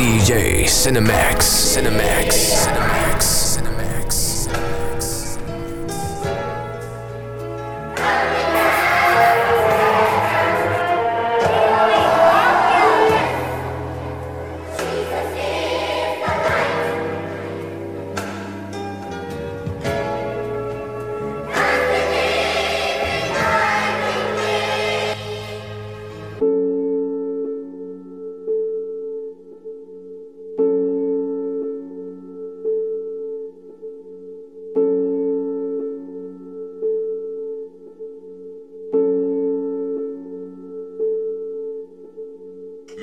DJ Cinemax, Cinemax, Cinemax,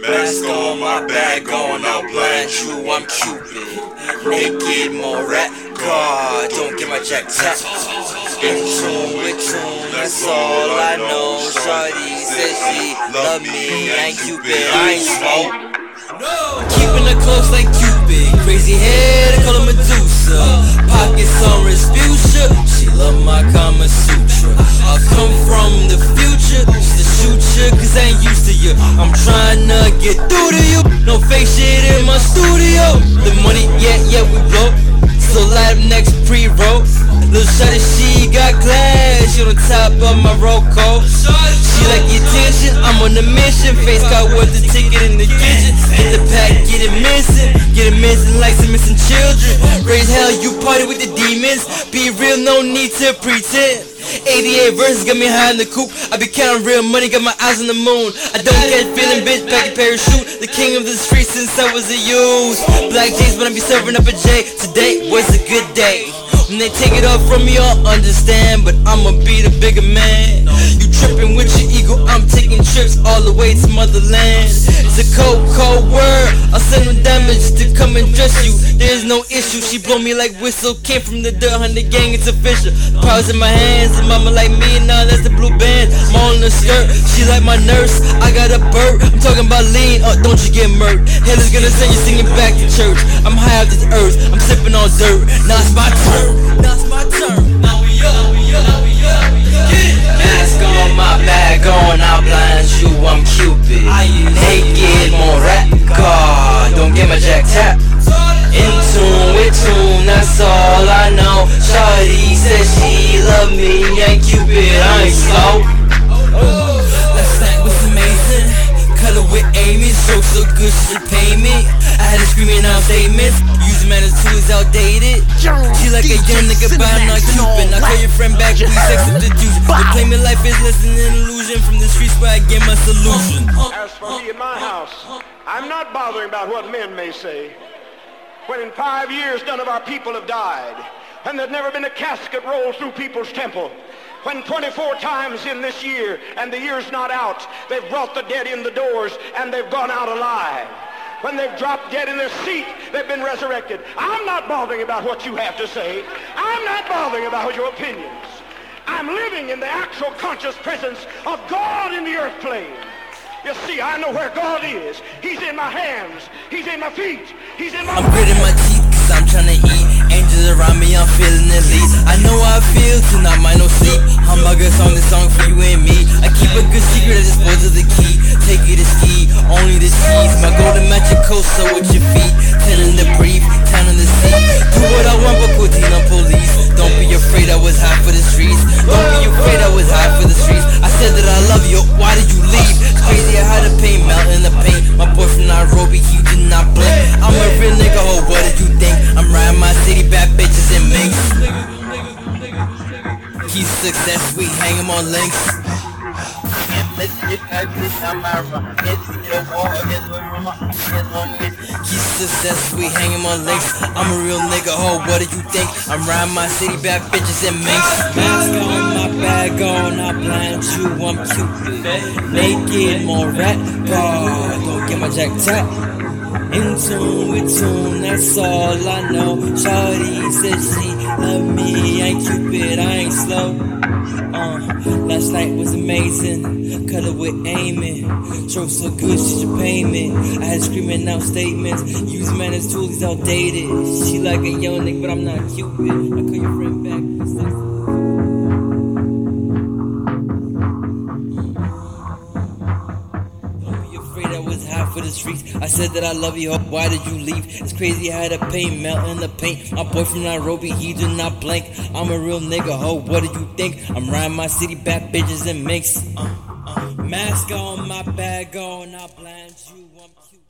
Mask on my back, going out blind, you, I'm Cupid. Naked, more rap, God, don't get my jack tapped. In tune with tune, that's all I know. Shawty says she love me, ain't Cupid, I ain't smoke. Keeping her close like Cupid. Crazy head, I call her Medusa. Pockets on Respucia. She love my Kama Sutra. I come from the future. Just to shoot you, cause I ain't used to you. I'm trying to get through to you. No fake shit in my studio. The money, yeah, yeah, we blow. So light up next pre-roll. Little shawty, she got class. She on top of my roll coat. She like attention. I'm on a mission. Face got worth the ticket in the kitchen. Get the pack, get it missing. Get it missing like some missing children. Raise hell, you party with the demons. Be real, no need to pretend. 88 verses got me high in the coop. I be counting real money, got my eyes on the moon. I don't get feeling, bitch, back in parachute. The king of the streets since I was a youth. Black jeans, but I be serving up a J. Today was a good day. When they take it off from me, I'll understand. But I'ma be the bigger man. You tripping with your ego, I'm taking trips all the way to motherland. It's a cold, cold She blow me like whistle. Came from the dirt, hundred gang, it's official. Powers in my hands, and mama like me, nah, that's the blue band. I'm all in the skirt. She like my nurse. I got a bird. I'm talking about lean. Oh, don't you get murked. Hell is gonna send you singing back to church. I'm high off this earth. I'm sipping on dirt. Now it's Cupid, I ain't slow. Last night was amazing. Color with Amy, so so good she should pay me. I had her screaming out statements. Using man as tools outdated. She like a young nigga but I'm not Cupid. I call your friend back, we sex substitution. But claim your life is less than an illusion. From the streets where I get my solution. As for me in my house, I'm not bothering about what men may say. When in five years none of our people have died, and there's never been a casket rolled through people's temple. When 24 times in this year, and the year's not out, they've brought the dead in the doors, and they've gone out alive. When they've dropped dead in their seat, they've been resurrected. I'm not bothering about what you have to say. I'm not bothering about your opinions. I'm living in the actual conscious presence of God in the earth plane. You see, I know where God is. He's in my hands. He's in my feet. He's in my I'm gritting my teeth cause I'm trying to eat. Angels around me, I'm feeling elite. I know I feel tonight, might no sleep. I'm a this song for you and me. Success, we hang 'em on links. We hang 'em on links. I'm a real nigga, ho, what do you think? I'm riding my city, bad bitches and minks. Mask on my bag on, I blind you, I'm cute. Naked, more rap, God, don't get my jack tap. In tune with tune, that's all I know. Shawty said she love me, I ain't Cupid, I ain't slow. Uh, last night was amazing, color with aiming. Stroke so good, she should pay me. I had screaming out statements, use man as tools, outdated. She like a young nigga, but I'm not Cupid. I call your friend back. The streets. I said that I love you, ho. Why did you leave? It's crazy how the pain melt in the paint. My boy from Nairobi, he do not blink. I'm a real nigga, ho. What did you think? I'm riding my city, bad bitches and mix. Uh, uh, mask on, my bag on, I'll blind you. I'm cute.